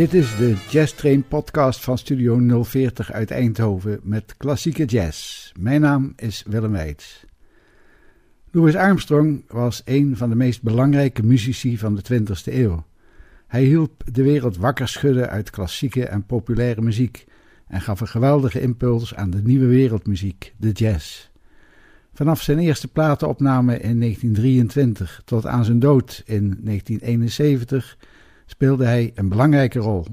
Dit is de Jazz Train podcast van Studio 040 uit Eindhoven met klassieke jazz. Mijn naam is Willem Weits. Louis Armstrong was een van de meest belangrijke muzici van de 20e eeuw. Hij hielp de wereld wakker schudden uit klassieke en populaire muziek en gaf een geweldige impuls aan de nieuwe wereldmuziek, de jazz. Vanaf zijn eerste platenopname in 1923 tot aan zijn dood in 1971 speelde hij een belangrijke rol.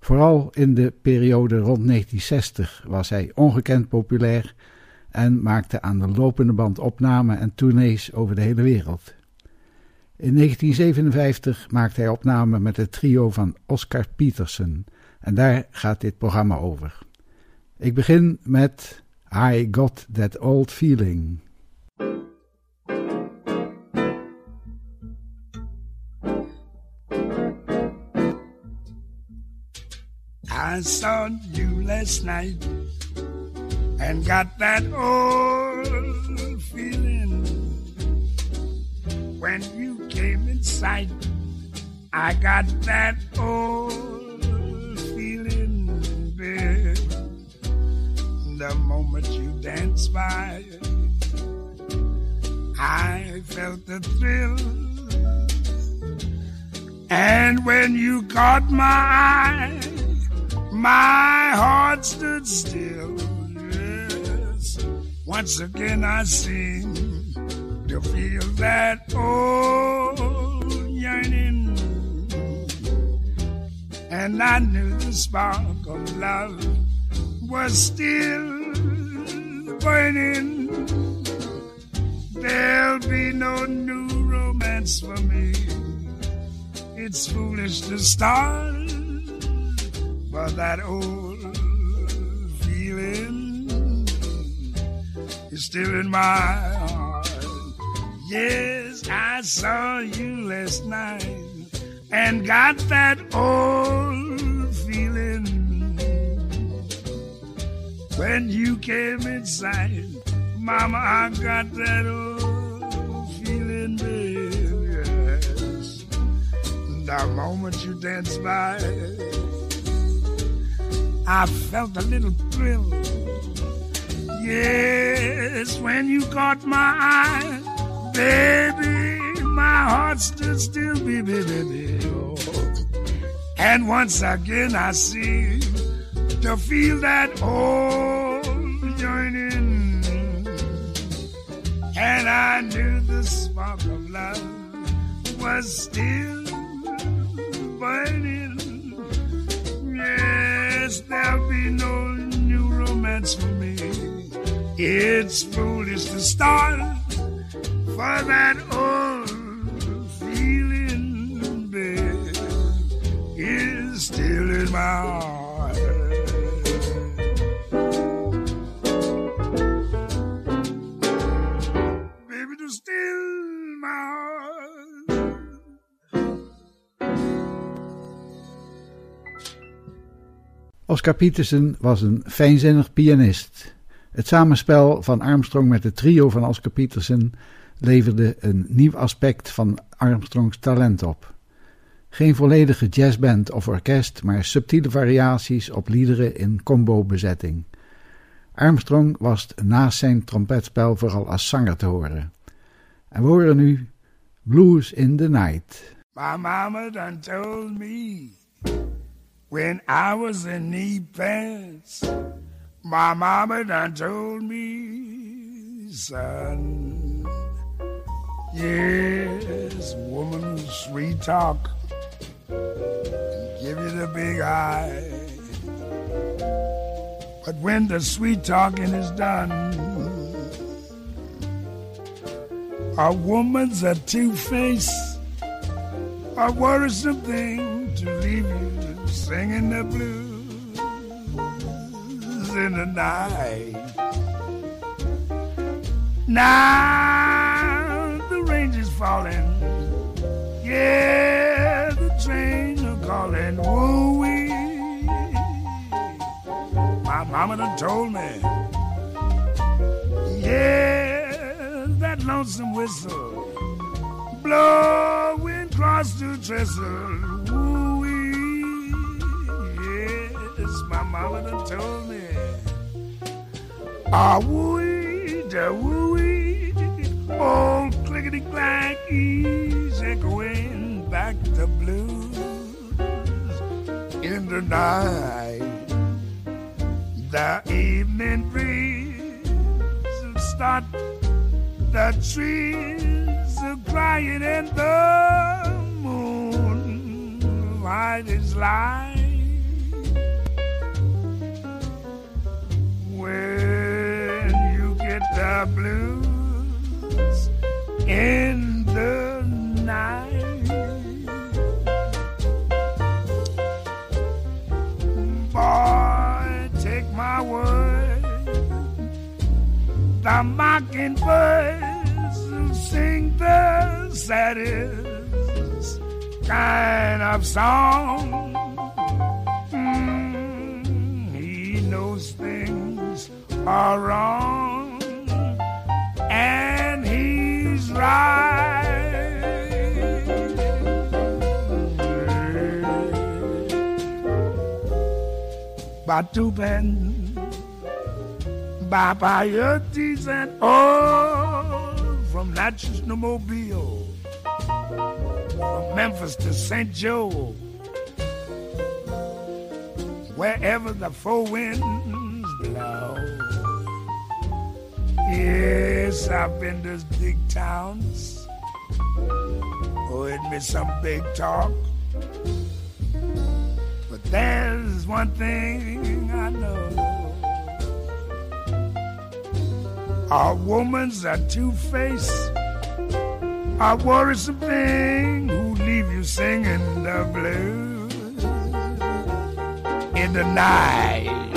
Vooral in de periode rond 1960 was hij ongekend populair en maakte aan de lopende band opnamen en tournees over de hele wereld. In 1957 maakte hij opnamen met het trio van Oscar Peterson en daar gaat dit programma over. Ik begin met I Got That Old Feeling. I saw you last night and got that old feeling when you came in sight. I got that old feeling. The moment you danced by, I felt the thrill. And when you caught my eye, my heart stood still. Yes, once again I seem to feel that old yearning, and I knew the spark of love was still burning. There'll be no new romance for me. It's foolish to start but that old feeling is still in my heart. Yes, I saw you last night and got that old feeling when you came inside. Mama, I got that old feeling, babe. Yes, the moment you danced by. I felt a little thrill. Yes, when you caught my eye, baby, my heart stood still, baby, baby. Oh. And once again I seem to feel that old yearning. And I knew the spark of love was still burning. Yes, there'll be no new romance for me. It's foolish to start for that old feeling, babe, is still in my heart. Oscar Peterson was een fijnzinnig pianist. Het samenspel van Armstrong met het trio van Oscar Peterson leverde een nieuw aspect van Armstrongs talent op. Geen volledige jazzband of orkest, maar subtiele variaties op liederen in combo-bezetting. Armstrong was naast zijn trompetspel vooral als zanger te horen. En we horen nu Blues in the Night. Mama done told me when I was in knee pants. My mama done told me, son. Yes, woman, sweet talk. Give you the big eye. But when the sweet talking is done, a woman's a two-face, a worrisome thing to leave you singing the blues in the night. Now the rain is falling. Yeah, the train are calling. Woo wee. My mama done told me. Yeah, that lonesome whistle blowing across the trestle. Woo mama done told me. Ah, woo da woo old clickety clack, easy going back to blues in the night. The evening breeze start the trees are crying and the moon light is light. Blues in the night, boy, take my word, the mockingbirds sing the saddest kind of song. Mm, he knows things are wrong, he's right. Batuben, Baba Yurties and oh, from Natchez to Mobile, from Memphis to St. Joe, wherever the four winds Yes, I've been to big towns, oh, heard me some big talk. But there's one thing I know. A woman's a two-faced, a worrisome thing who leave you singing the blues in the night.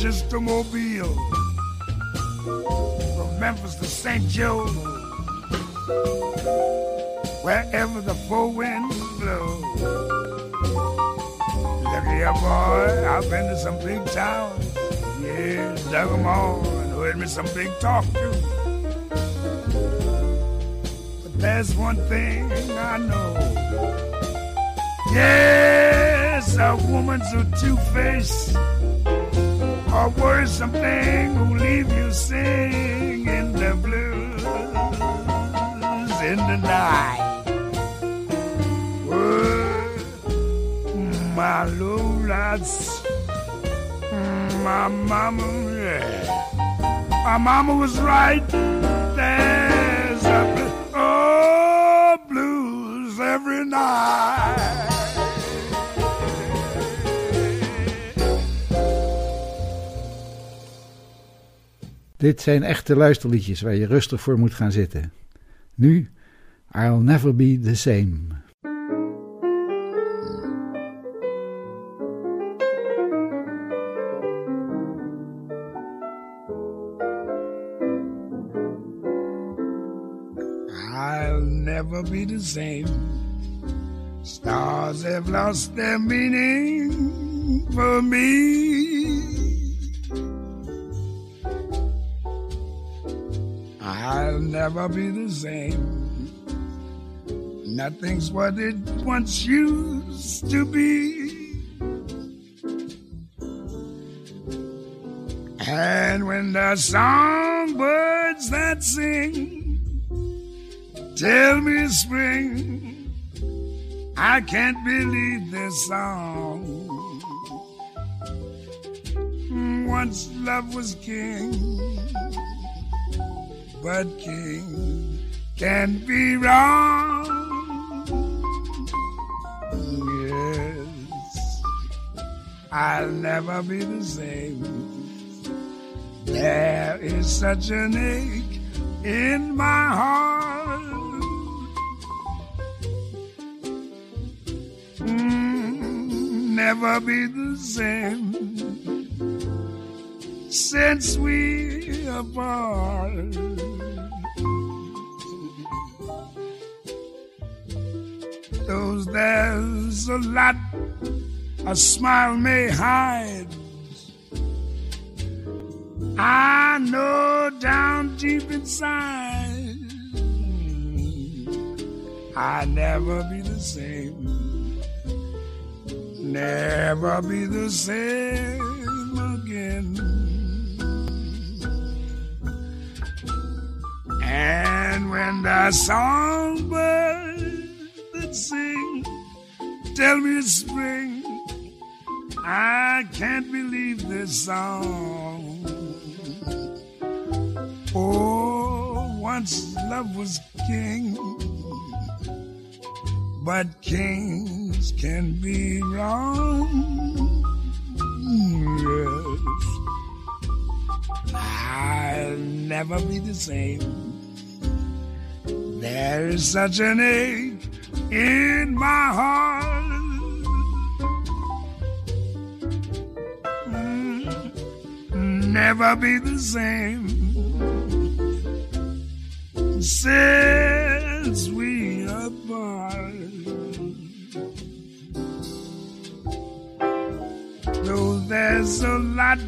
From a Mobile, from Memphis to St. Joe, wherever the four winds blow. Look here, boy, I've been to some big towns, yeah, dug 'em all, and heard me some big talk too. But there's one thing I know. Yes, a woman's a two-faced, a worrisome thing who leave you singing the blues in the night. Well, my lowlights, my mama, yeah. My mama was right. There's a blues. Dit zijn echte luisterliedjes waar je rustig voor moet gaan zitten. Nu, I'll Never Be the Same. I'll never be the same. Stars have lost their meaning for me. Never be the same. Nothing's what it once used to be. And when the songbirds that sing tell me spring, I can't believe this song. Once love was king, but king can be wrong. Yes, I'll never be the same. There is such an ache in my heart. Mm, never be the same since we apart. Those there's a lot a smile may hide. I know down deep inside I'll never be the same. Never be the same And when the songbird sing tell me it's spring, I can't believe this song. Oh, once love was king, but kings can be wrong. Yes, I'll never be the same. There is such an ache in my heart. Mm, never be the same since we are apart. Though there's a lot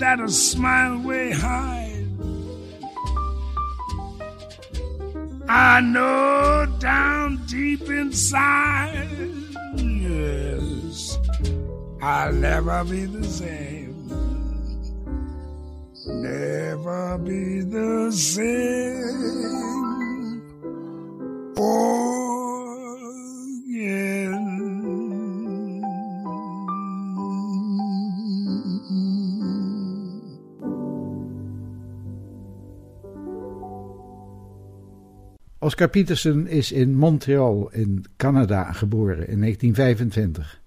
that a smile way hide. I know down deep inside, yes, I'll never be the same. Never be the same again. Oscar Peterson is in Montreal in Canada geboren in 1925.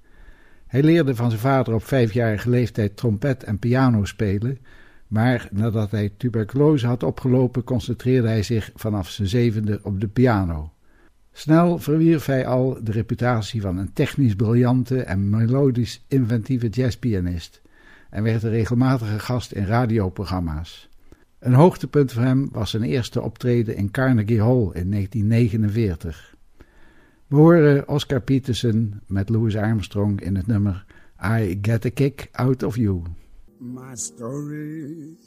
Hij leerde van zijn vader op vijfjarige leeftijd trompet en piano spelen, maar nadat hij tuberculose had opgelopen, concentreerde hij zich vanaf zijn zevende op de piano. Snel verwierf hij al de reputatie van een technisch briljante en melodisch inventieve jazzpianist en werd een regelmatige gast in radioprogramma's. Een hoogtepunt voor hem was zijn eerste optreden in Carnegie Hall in 1949. We horen Oscar Peterson met Louis Armstrong in het nummer I Get a Kick Out of You. My story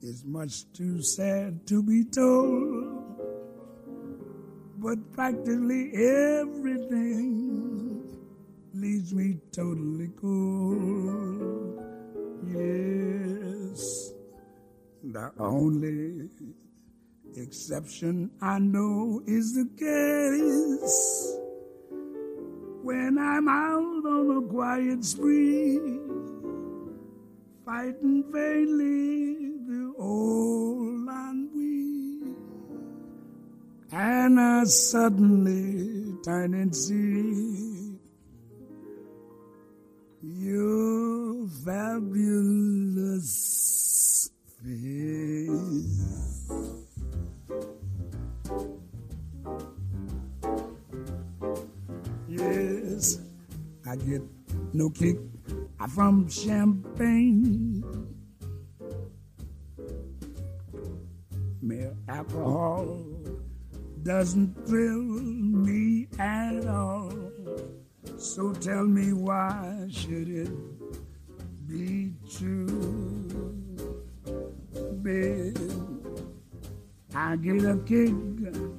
is much too sad to be told, but practically everything leaves me totally cold. Yes, the only exception I know is the case when I'm out on a quiet spree fighting vainly the old ennui. And I suddenly turn and see your fabulous. Yes, I get no kick from champagne. Mere alcohol doesn't thrill me at all. So tell me why should it be true? Babe, I get a kick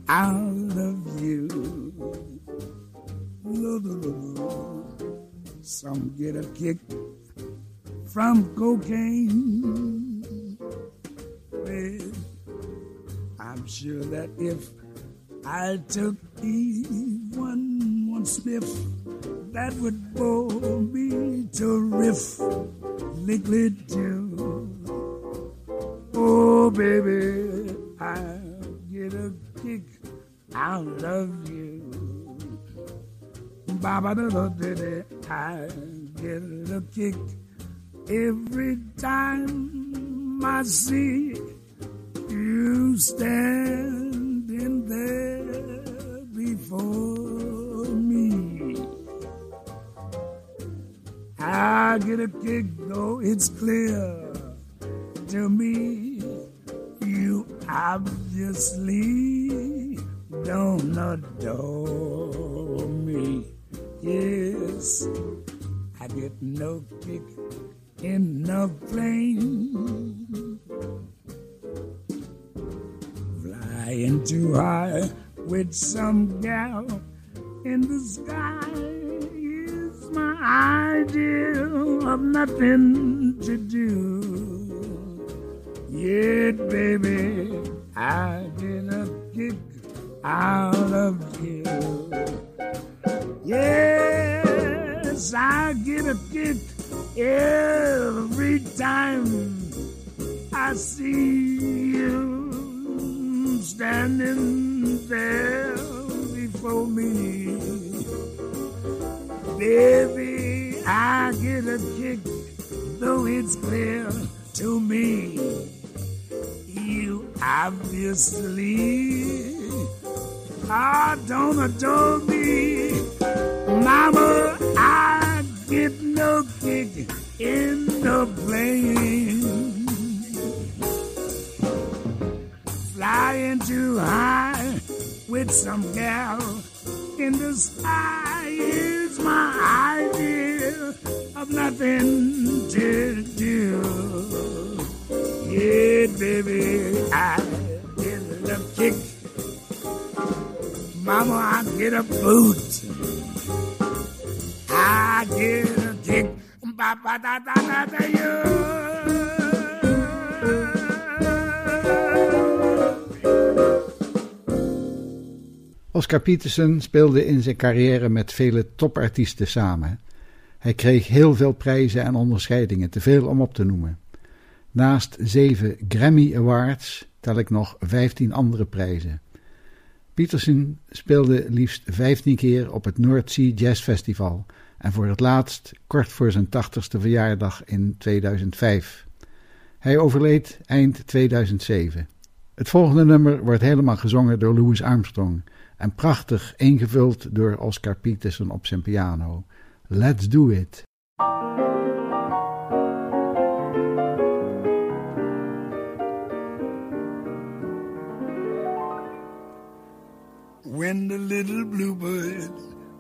out of you. Some get a kick from cocaine. Well, I'm sure that if I took even one sniff, that would bore me to riff liquid too. Baby, I get a kick out of you. Baba da da da I get a kick every time I see you standing there before me. I get a kick though it's clear to me obviously don't adore Flying too high with some gal in the sky is my idea of nothing to do. Yeah, baby, I get a kick Mama, I get a boot. I get a kick. Ba ba da da da da Oscar Peterson speelde in zijn carrière met vele topartiesten samen. Hij kreeg heel veel prijzen en onderscheidingen, te veel om op te noemen. Naast zeven Grammy Awards tel ik nog vijftien andere prijzen. Peterson speelde liefst 15 keer op het North Sea Jazz Festival en voor het laatst kort voor zijn 80ste verjaardag in 2005. Hij overleed eind 2007. Het volgende nummer wordt helemaal gezongen door Louis Armstrong en prachtig ingevuld door Oscar Peterson op zijn piano. Let's do it. when the little bluebird,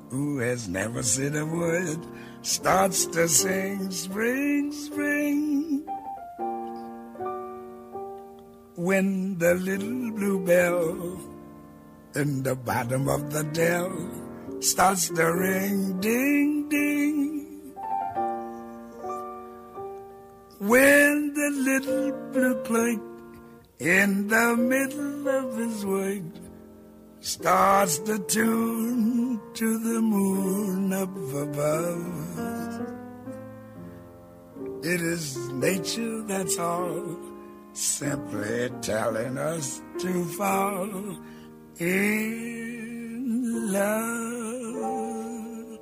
who has never said a word, starts to sing spring, spring. When the little bluebell in the bottom of the dell starts to ring, ding, ding. When the little blue clerk in the middle of his work starts to tune to the moon up above. It is nature that's all, simply telling us to fall in love.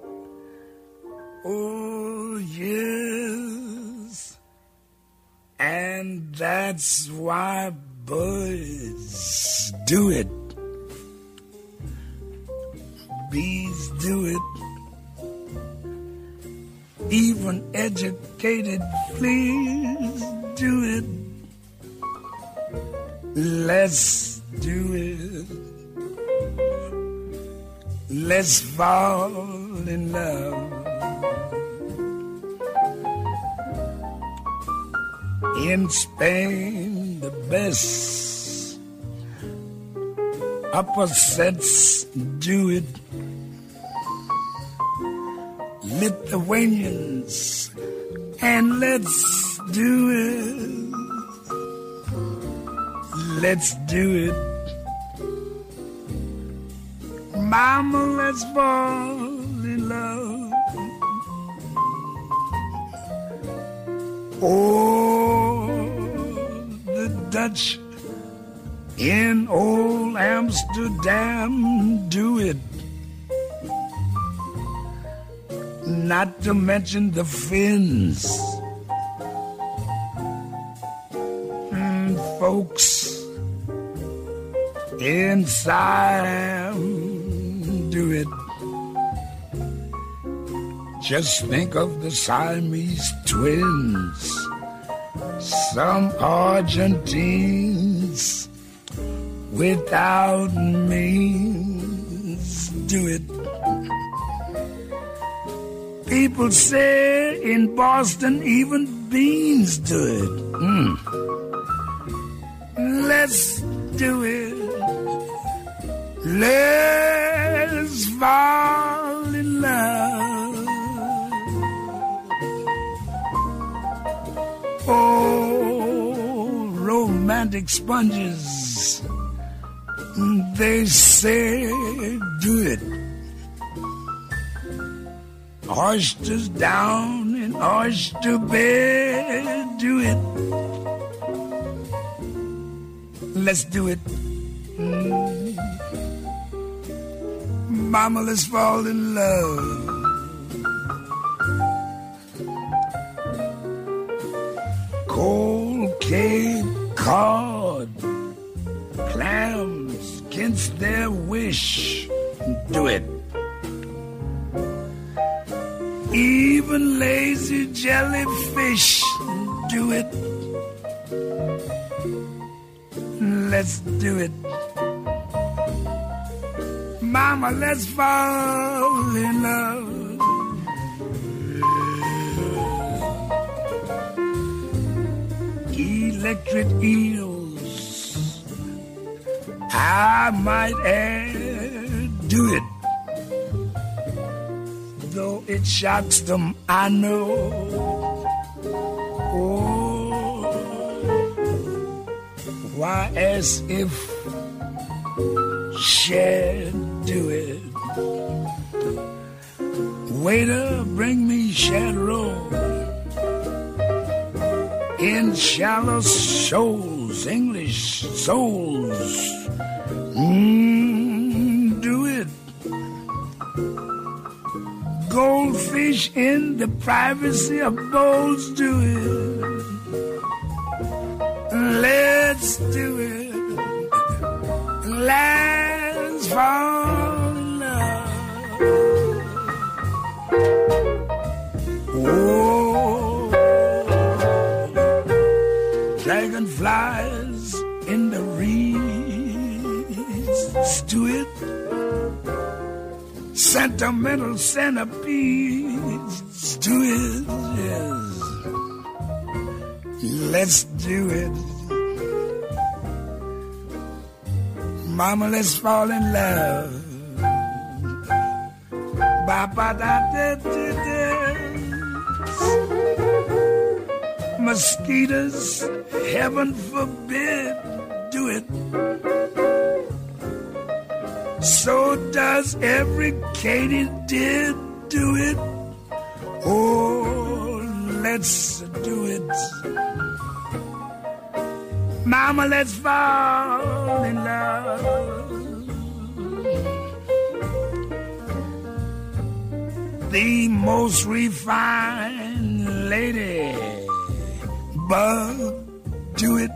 Oh, yes. And that's why birds do it bees do it. Even educated fleas do it. Let's do it. Let's fall in love. In Spain, the best opposites do it. Lithuanians, and let's do it. Let's do it. Mama, let's fall in love. Oh, the Dutch in old Amsterdam do it. Not to mention the Finns. Mm, folks in Siam do it. Just think of the Siamese twins, some Argentines without means do it. People say in Boston even beans do it. Mm. Let's do it. Let's fall in love. Oh, romantic sponges. They say do it. Oysters down in oyster bed, do it. Let's do it. Mama, let's fall in love. Cold Cape Cod, clams against their wish, do it. Even lazy jellyfish, do it. Let's do it. Mama, let's fall in love. Electric eels, I might add, do it. Though it shocks them, I know. Oh, why, as if shed do it. Waiter, bring me roll in shallow shoals, English souls. Mm, do it. Goldfish in the privacy of bowls, do it. Let's do it. Let's fall reeds, do it. Sentimental centipedes, do it. Yes. Let's do it. Mama, let's fall in love. Ba da da da da. Mosquitoes, heaven forbid, do it. So does every katydid do it. Oh, let's do it. Mama, let's fall in love. The most refined lady bug do it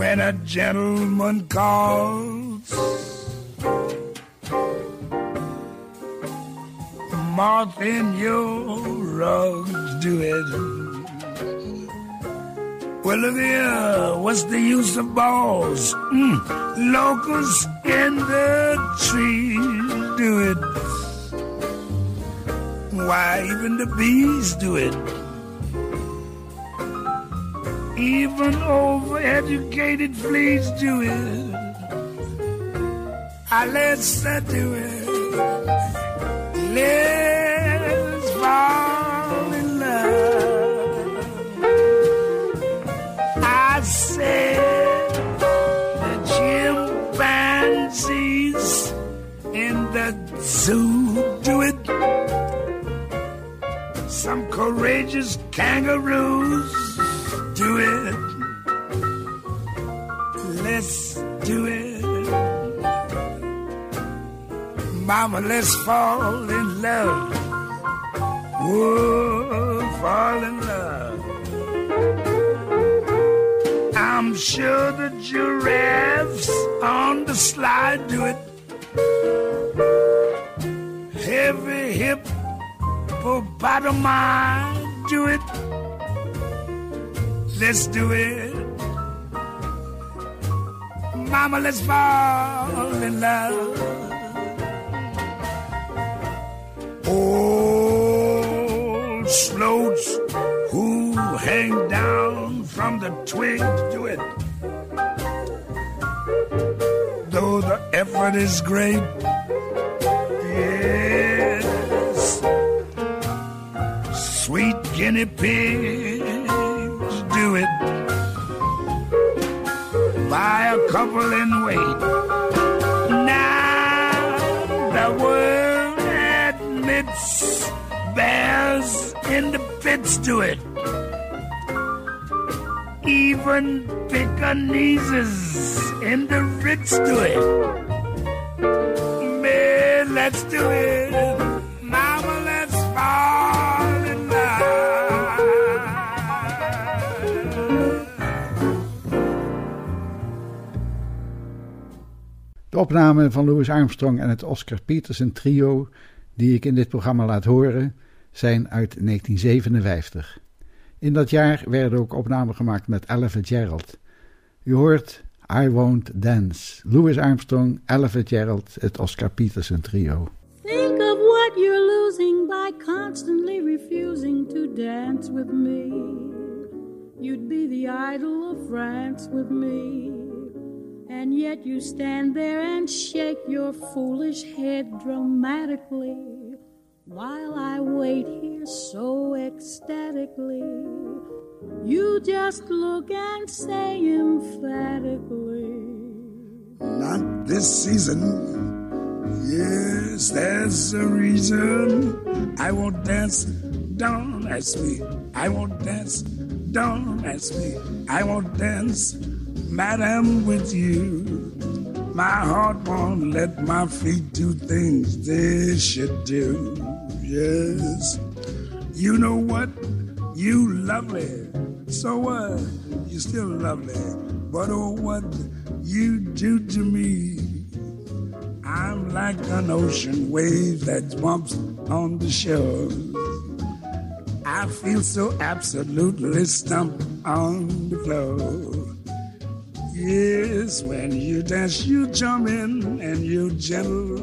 when a gentleman calls. Moth in your rugs do it. Well, look here, what's the use of balls? Mm, locusts in the trees do it. Why, even the bees do it. Even overeducated fleas do it. Ah, let's uh, do it. Let's fall in love. I said the chimpanzees in the zoo. Do it. Some courageous kangaroos. Do it. Let's do it. Mama, let's fall in love. Whoa, fall in love. I'm sure the giraffes on the slide do it. Heavy hip, poor bottom hippopotami do it. Let's do it. Mama, let's fall in love. Old sloats who hang down from the twigs do it. Though the effort is great, yes. Sweet guinea pigs do it. Buy a couple in wait. Now the world admits bears in the pits do it. Even Pekingese in the Ritz do it. Man, let's do it. Opname van Louis Armstrong en het Oscar Peterson trio, die ik in dit programma laat horen, zijn uit 1957. In dat jaar werden ook opnamen gemaakt met Ella Fitzgerald. U hoort I Won't Dance, Louis Armstrong, Ella Fitzgerald, het Oscar Peterson trio. Think of what you're losing by constantly refusing to dance with me. You'd be the idol of France with me. And yet you stand there and shake your foolish head dramatically while I wait here so ecstatically. You just look and say emphatically. Not this season. Yes, there's a reason. I won't dance. Don't ask me. I won't dance. Don't ask me. I won't dance. Madam, with you. My heart won't let my feet do things they should do. Yes. You know what? You lovely. So what? You still lovely. But oh, what you do to me. I'm like an ocean wave that bumps on the shore. I feel so absolutely stumped on the floor. Yes, when you dance, you jump in and you gentle.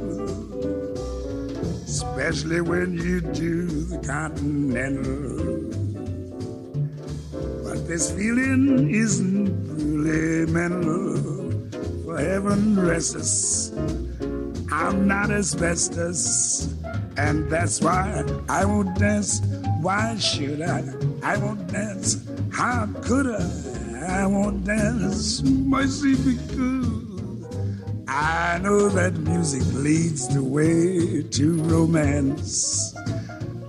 Especially when you do the continental. But this feeling isn't really mental. For heaven rest us. I'm not asbestos, and that's why I won't dance. Why should I? I won't dance. How could I? I won't dance. Mercy because I know that music leads the way to romance.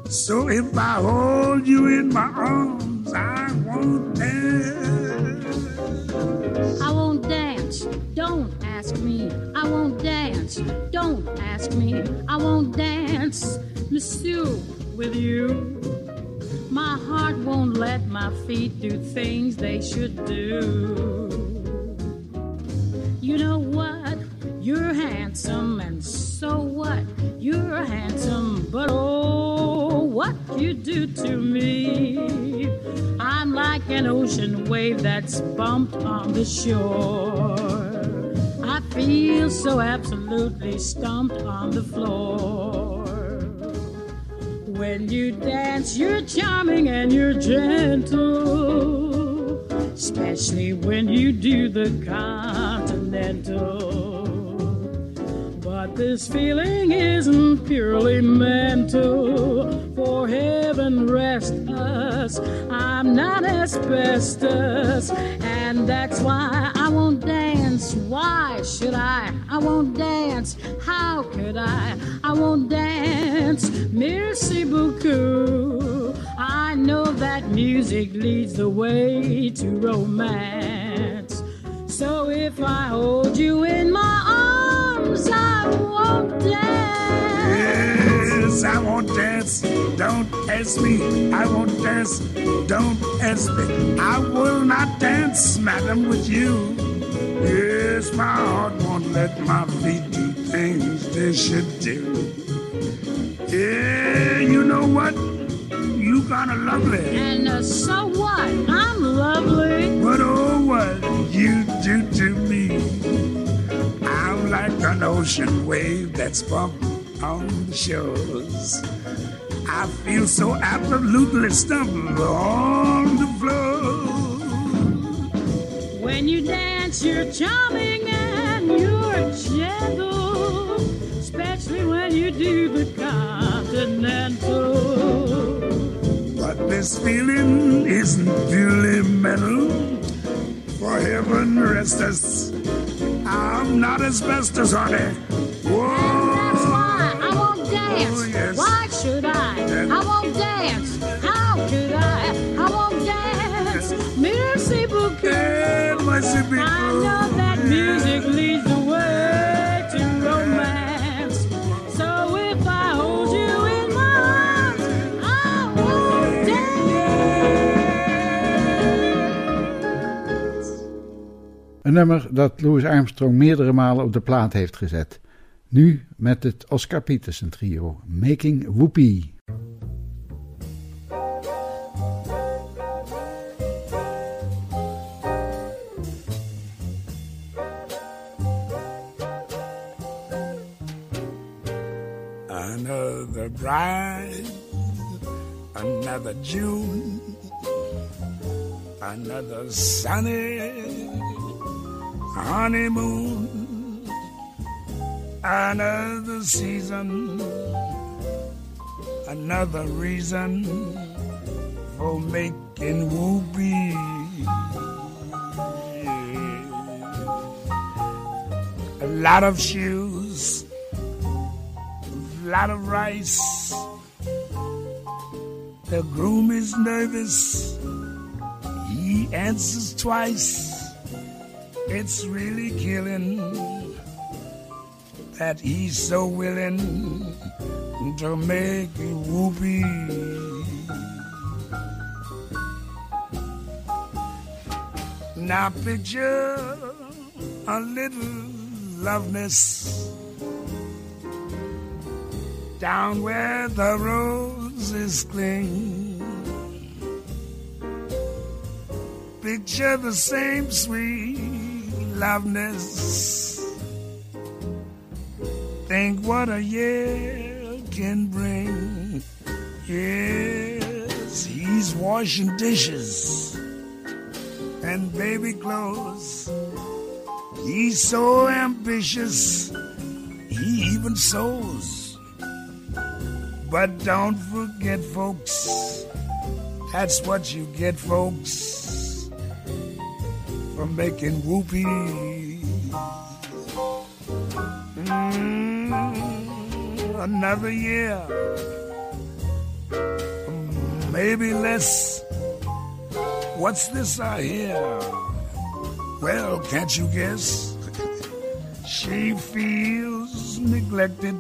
So if I hold you in my arms, I won't dance. I won't dance. Don't ask me. I won't dance. Don't ask me. I won't dance. Monsieur, with you. My heart won't let my feet do things they should do. You know what? You're handsome, and so what? You're handsome, but oh, what you do to me. I'm like an ocean wave that's bumped on the shore. I feel so absolutely stumped on the floor. When you dance, you're charming and you're gentle, especially when you do the continental. But this feeling isn't purely mental, for heaven rest us. I'm not asbestos, and that's why I won't dance. Why should I? I won't dance. How could I? I won't dance. Merci beaucoup. I know that music leads the way to romance. So if I hold you in my arms, I won't ask me. I won't dance. Don't ask me. I will not dance, madam, with you. Yes, my heart won't let my feet do things they should do. Yeah, you know what? You kinda lovely. And uh, so what? I'm lovely. But oh, what you do to me. I'm like an ocean wave that's bumping on the shores. I feel so absolutely stumped on the floor. When you dance, you're charming and you're gentle, especially when you do the continental. But this feeling isn't purely mental. For heaven rest us. I'm not asbestos, honey. Whoa. That's why I won't oh, dance. Oh, yes. Why should I? I won't dance. How could I? I won't dance. Merci beaucoup. Eh, mercy be I know that music leads the way to romance. So if I hold you in my arms, I won't dance. Een nummer dat Louis Armstrong meerdere malen op de plaat heeft gezet. Nu met het Oscar Peterson trio, Making Whoopie. Another bride, another June, another sunny honeymoon, another season, another reason for making whoopee. A lot of shoes lot of rice. The groom is nervous. He answers twice. It's really killing that he's so willing to make you whoopee. Now picture a little loveness down where the roses cling. Picture the same sweet loveness. Think what a year can bring. Yes, he's washing dishes and baby clothes. He's so ambitious, he even sews. But don't forget, folks, that's what you get, folks, for making whoopee. Mm, another year, maybe less. What's this I hear? Well, can't you guess? she feels neglected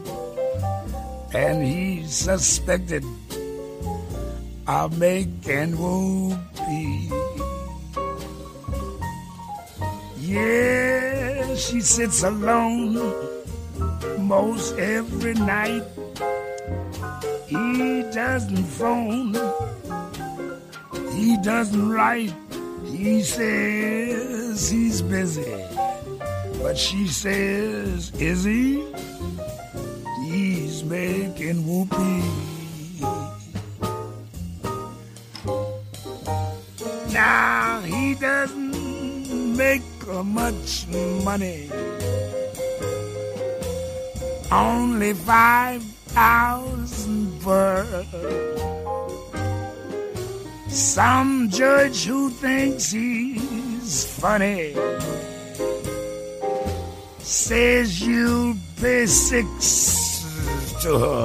and he's suspected of making whoopee. Yeah, she sits alone most every night. He doesn't phone, he doesn't write. He says he's busy, but she says, Is he? making whoopee. Now he doesn't make much money, only five thousand per. Some judge who thinks he's funny says you'll pay six to her.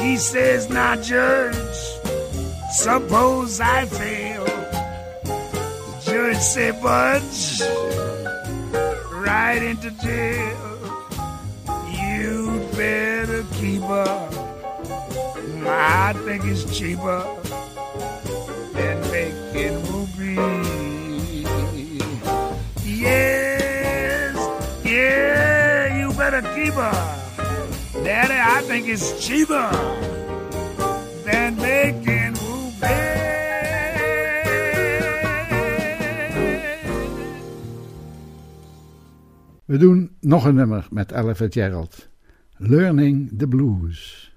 he says, Now, Judge, suppose I fail. The judge say, Budge, right into jail. You'd better keep her. I think it's cheaper than making rupees. Yes, yeah, you better keep her. Daddy, I think it's cheaper than making Wu We doen nog een nummer met Ella Gerald. Learning the Blues.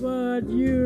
but you.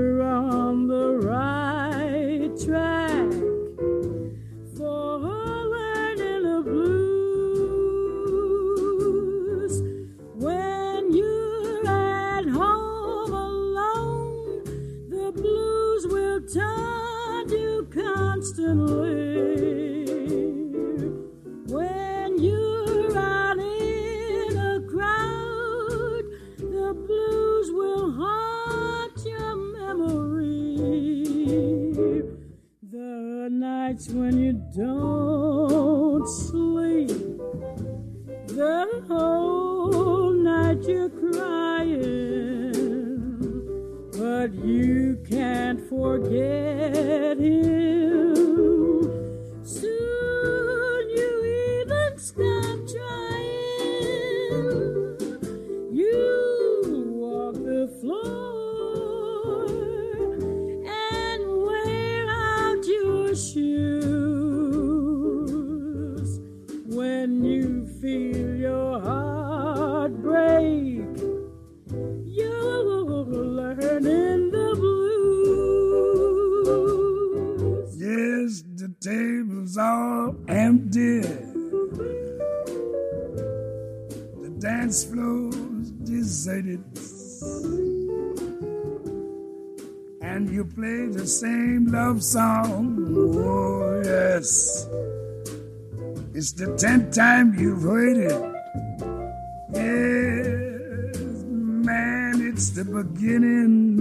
beginning.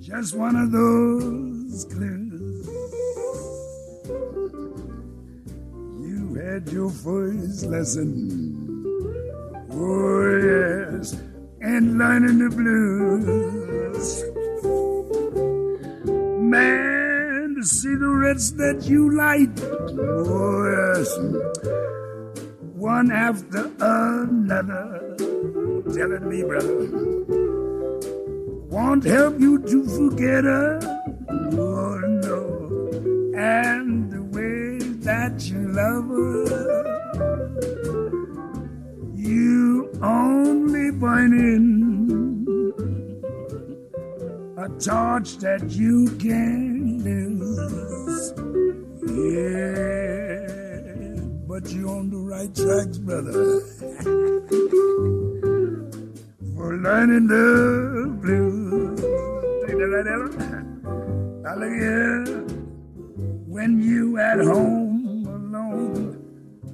Just one of those clues. You had your first lesson. Oh, yes, and learning the blues. Man, the cigarettes that you light. Oh, yes. One after another telling me, brother, won't help you to forget her. Oh, no, and the way that you love her you only burning a torch that you can lose. Yeah, but you're on the right tracks, brother. Learning the blues. Take that right, Ella? Now look here. When you at home alone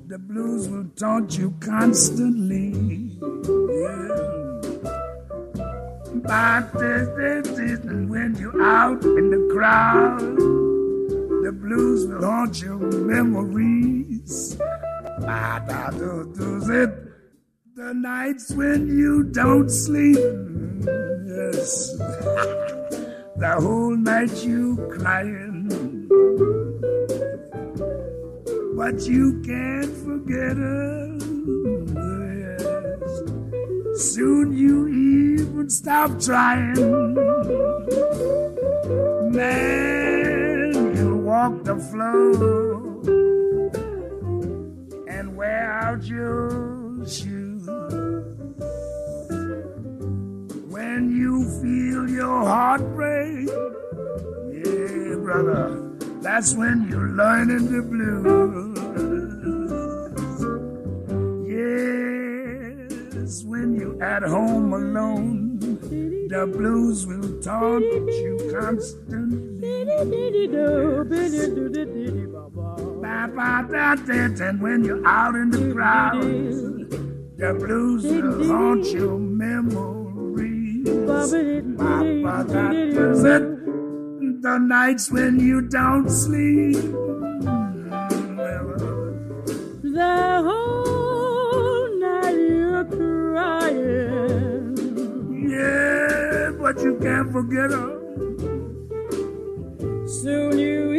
the blues will taunt you constantly. Yeah. But this, this, when you're out in the crowd, the blues will haunt your memories. It the nights when you don't sleep. Yes. the whole night you crying but you can't forget her. Yes. Soon you even stop trying. Man, you walk the floor and wear out your When you feel your heart break, yeah, brother. That's when you're learning the blues. Yes, when you're at home alone, the blues will taunt you constantly. And when you're out in the crowd, the blues will haunt your memories. The nights when you don't sleep. The whole night you're crying. Yeah, but you can't forget her. Soon you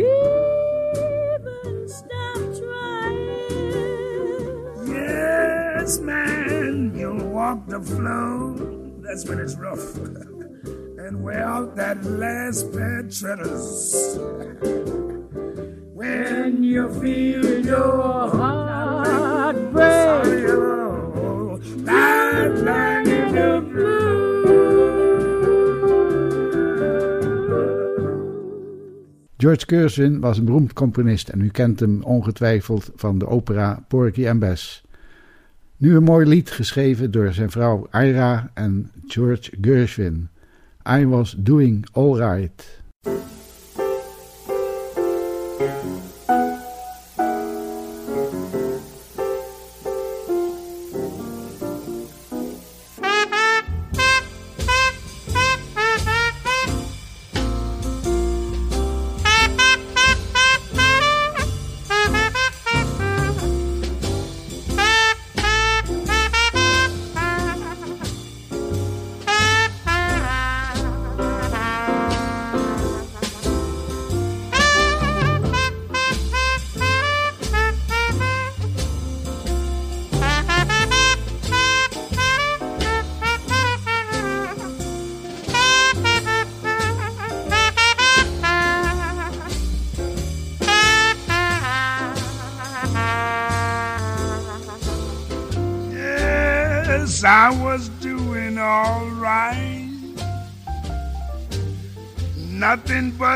even stop trying. Yes, man, you'll walk the floor. That's when it's rough. and wear out that last pair of treaders. when you feel your heart break, that line in the George Gershwin was een beroemd componist en u kent hem ongetwijfeld van de opera Porky and Bess. Nu een mooi lied geschreven door zijn vrouw Ira en George Gershwin. I was doing all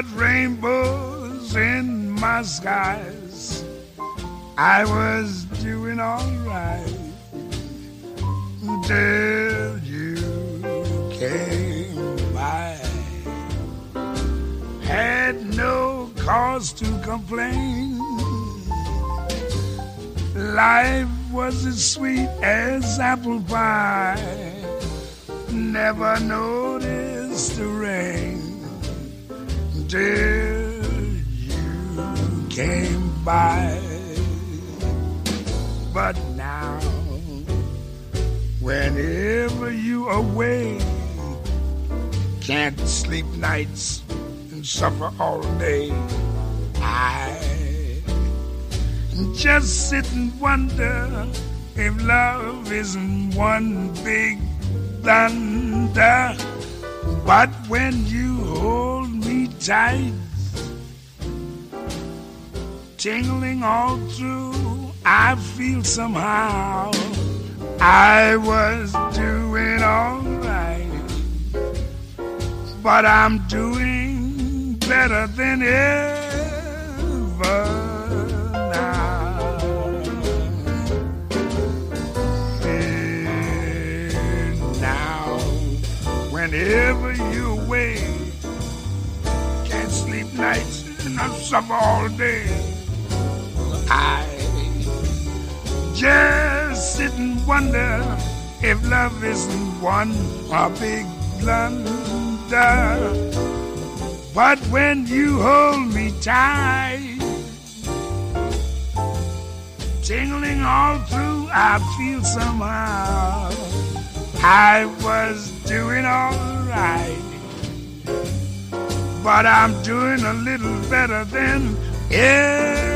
But rainbows in my skies. I was doing all right until you came by. Had no cause to complain. Life was as sweet as apple pie. Never noticed the rain till you came by. But now whenever you away. Can't sleep nights and suffer all day. I just sit and wonder if love isn't one big thunder. But when you hold tight, tingling all through, I feel somehow I was doing all right. But I'm doing better than ever now. Now, whenever you're suffer all day. I just sit and wonder if love isn't one a big blunder. But when you hold me tight, tingling all through, I feel somehow I was doing all right. But I'm doing a little better than ever.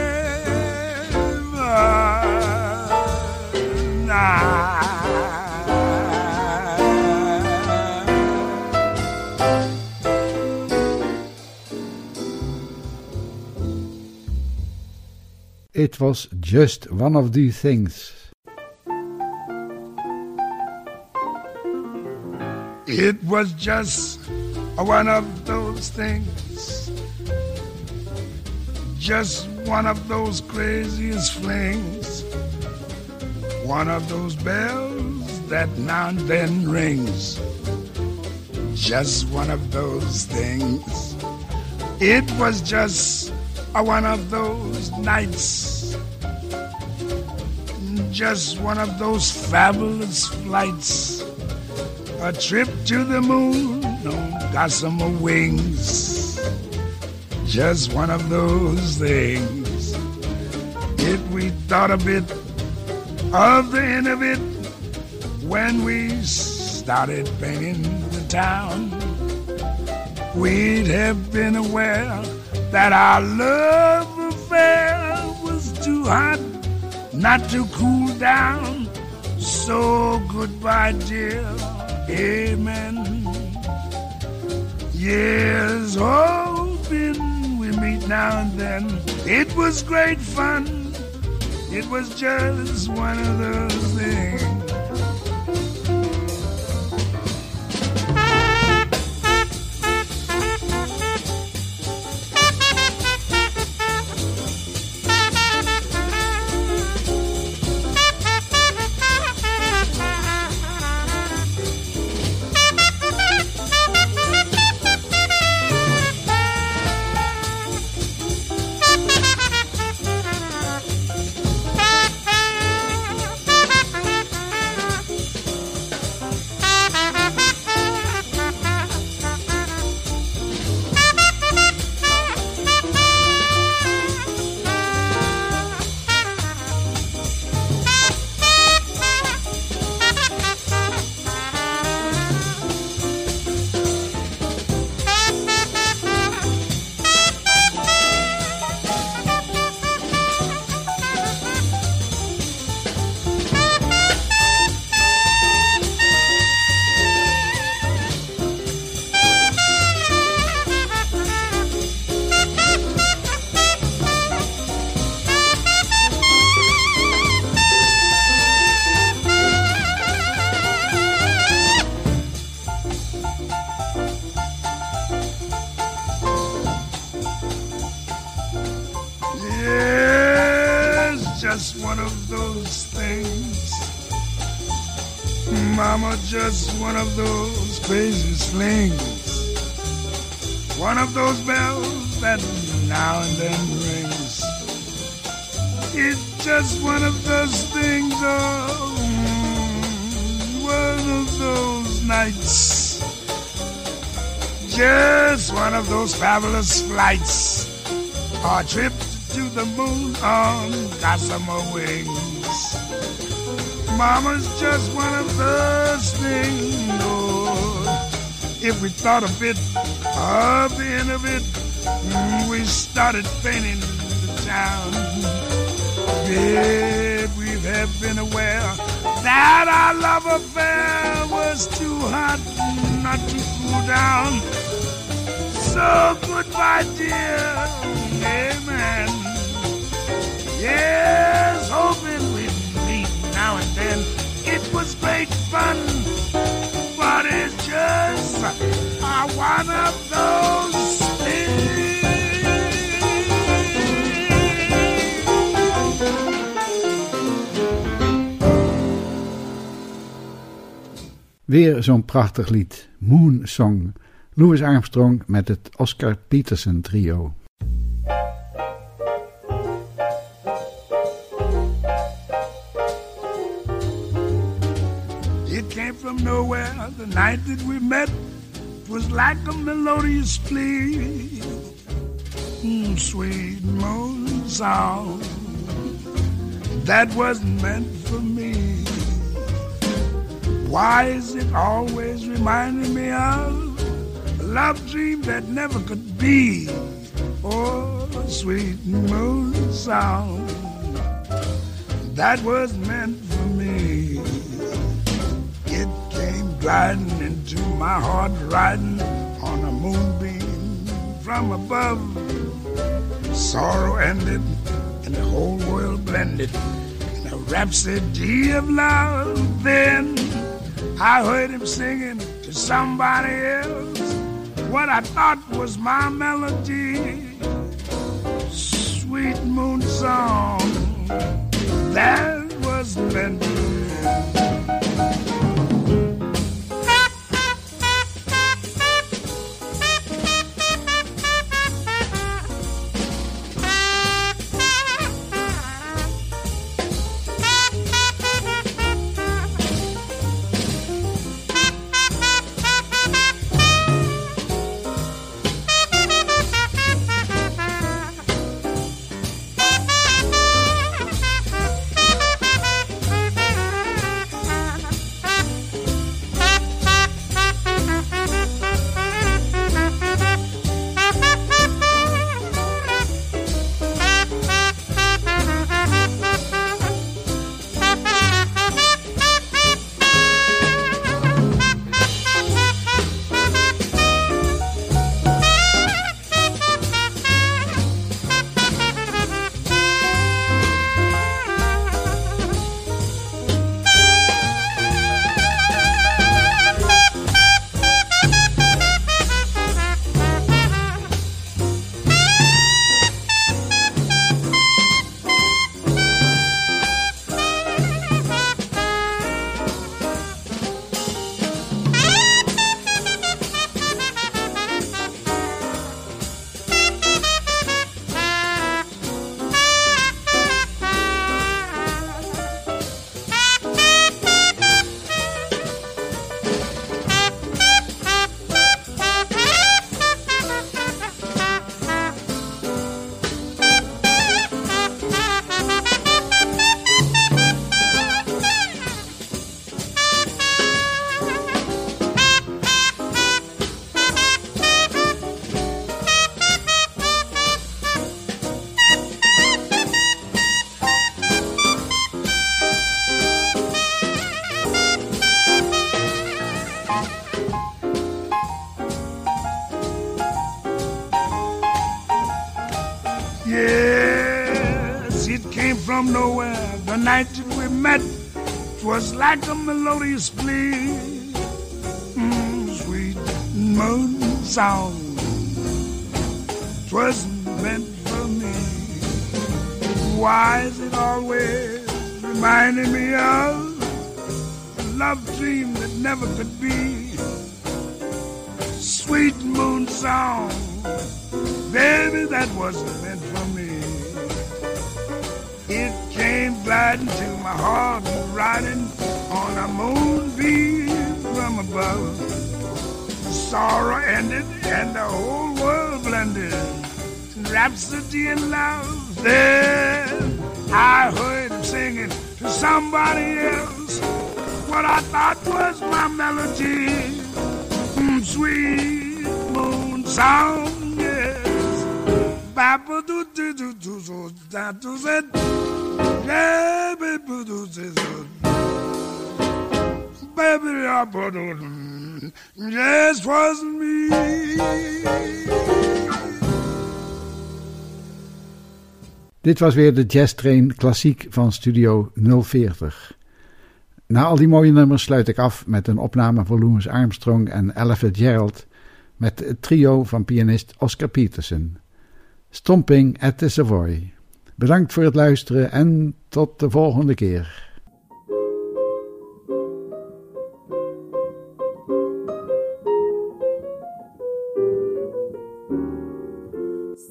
It was just one of these things. It was just one of those things. Just one of those craziest flings. One of those bells that now and then rings. Just one of those things. It was just a one of those nights. Just one of those fabulous flights. A trip to the moon on gossamer wings. Just one of those things. If we thought a bit of the end of it when we started painting the town, we'd have been aware that our love affair was too hot not to cool down. So goodbye, dear. Amen. Yes, hoping we meet now and then. It was great fun. It was just one of those things. Those things. Mama, just one of those crazy slings. One of those bells that now and then rings. It's just one of those things, oh, one of those nights. Just one of those fabulous flights. Our trip to the moon on gossamer wings. Mama's just one of those things, Lord. If we thought a bit of the end of it, mm, we started painting the town. Yet we have been aware that our love affair was too hot not to cool down. So goodbye, dear. Amen. Yes, hoping we'd meet now and then. It was great fun, but it's just uh, one of those Weer zo'n prachtig lied, Moon Song. Louis Armstrong met het Oscar Peterson trio. From nowhere the night that we met. Was like a melodious plea. Mm, sweet moon song that wasn't meant for me. Why is it always reminding me of a love dream that never could be? Oh, sweet moon song that was meant gliding into my heart, riding on a moonbeam from above. Sorrow ended, and the whole world blended in a rhapsody of love. Then I heard him singing to somebody else what I thought was my melody. Sweet moon song that was meant baby. Baby, me. Dit was weer de Jazz Train klassiek van Studio 040. Na al die mooie nummers sluit ik af met een opname van Louis Armstrong en Ella Fitzgerald met het trio van pianist Oscar Peterson. Stomping at the Savoy. Bedankt voor het luisteren en tot de volgende keer.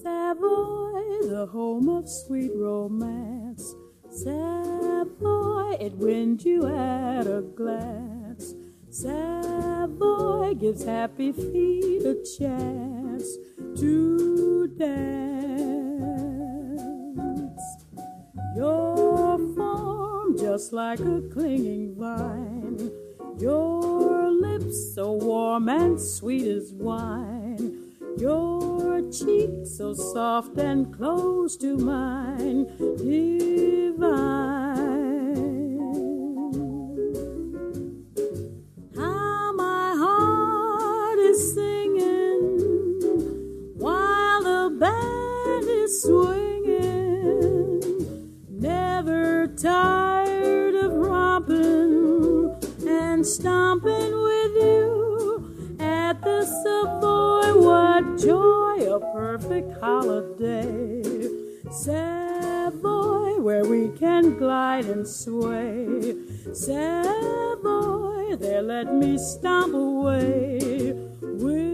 Savoy, the home of sweet romance. Savoy, it wins you at a glance. Savoy gives happy feet a chance to dance. Your form just like a clinging vine. Your lips so warm and sweet as wine. Your cheek so soft and close to mine, divine. How my heart is singing while the band is swinging, never tired of romping and stomping with you at the Savoy. What joy, a perfect holiday. Savoy, where we can glide and sway. Savoy, there let me stomp away with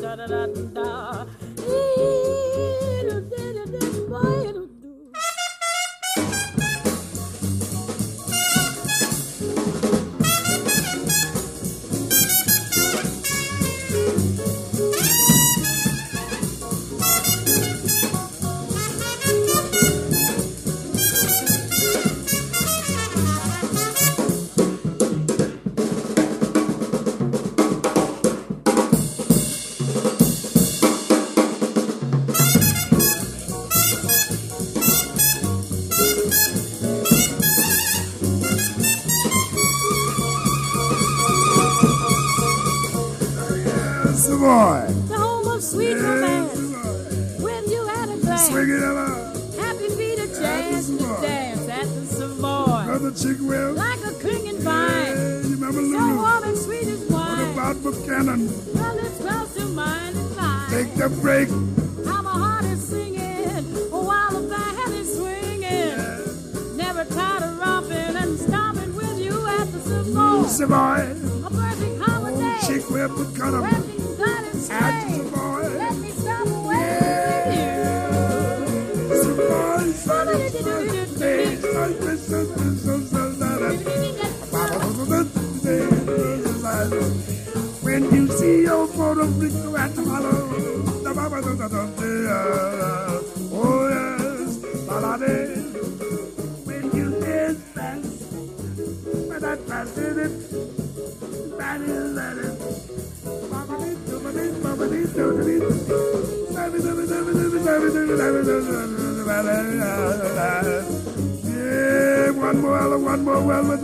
da da dee do bo photo flicker at the hollow, oh yes, balade. When you dance fast, when I pass in it, that is that dubidi. Yeah, one more, one more, well, with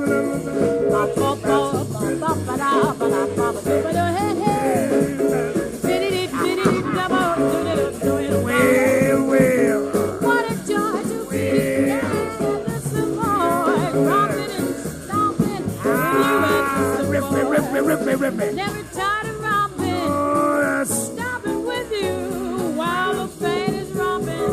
ripping. Never tired of romping. Oh, yes. Stopping with you while the fan is romping.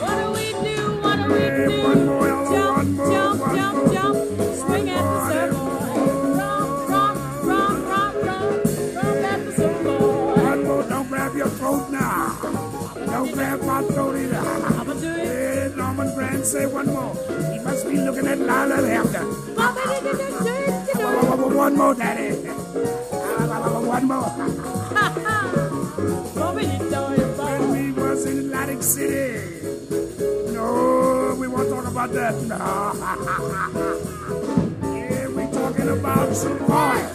What do we do? What do we do? One more, jump, one more, jump, one jump, more, jump, jump. Swing at the circle. Romp, romp, romp, romp, romp. Romp at the circle. One more. Don't grab your throat now. Don't grab my throat either. I'm going to do it. Hey, Norman Granz, say one more. He must be looking at Lionel Hampton. One more, Daddy. One when we was in Atlantic City. No, we won't talk about that. No. yeah, we talking about some boy.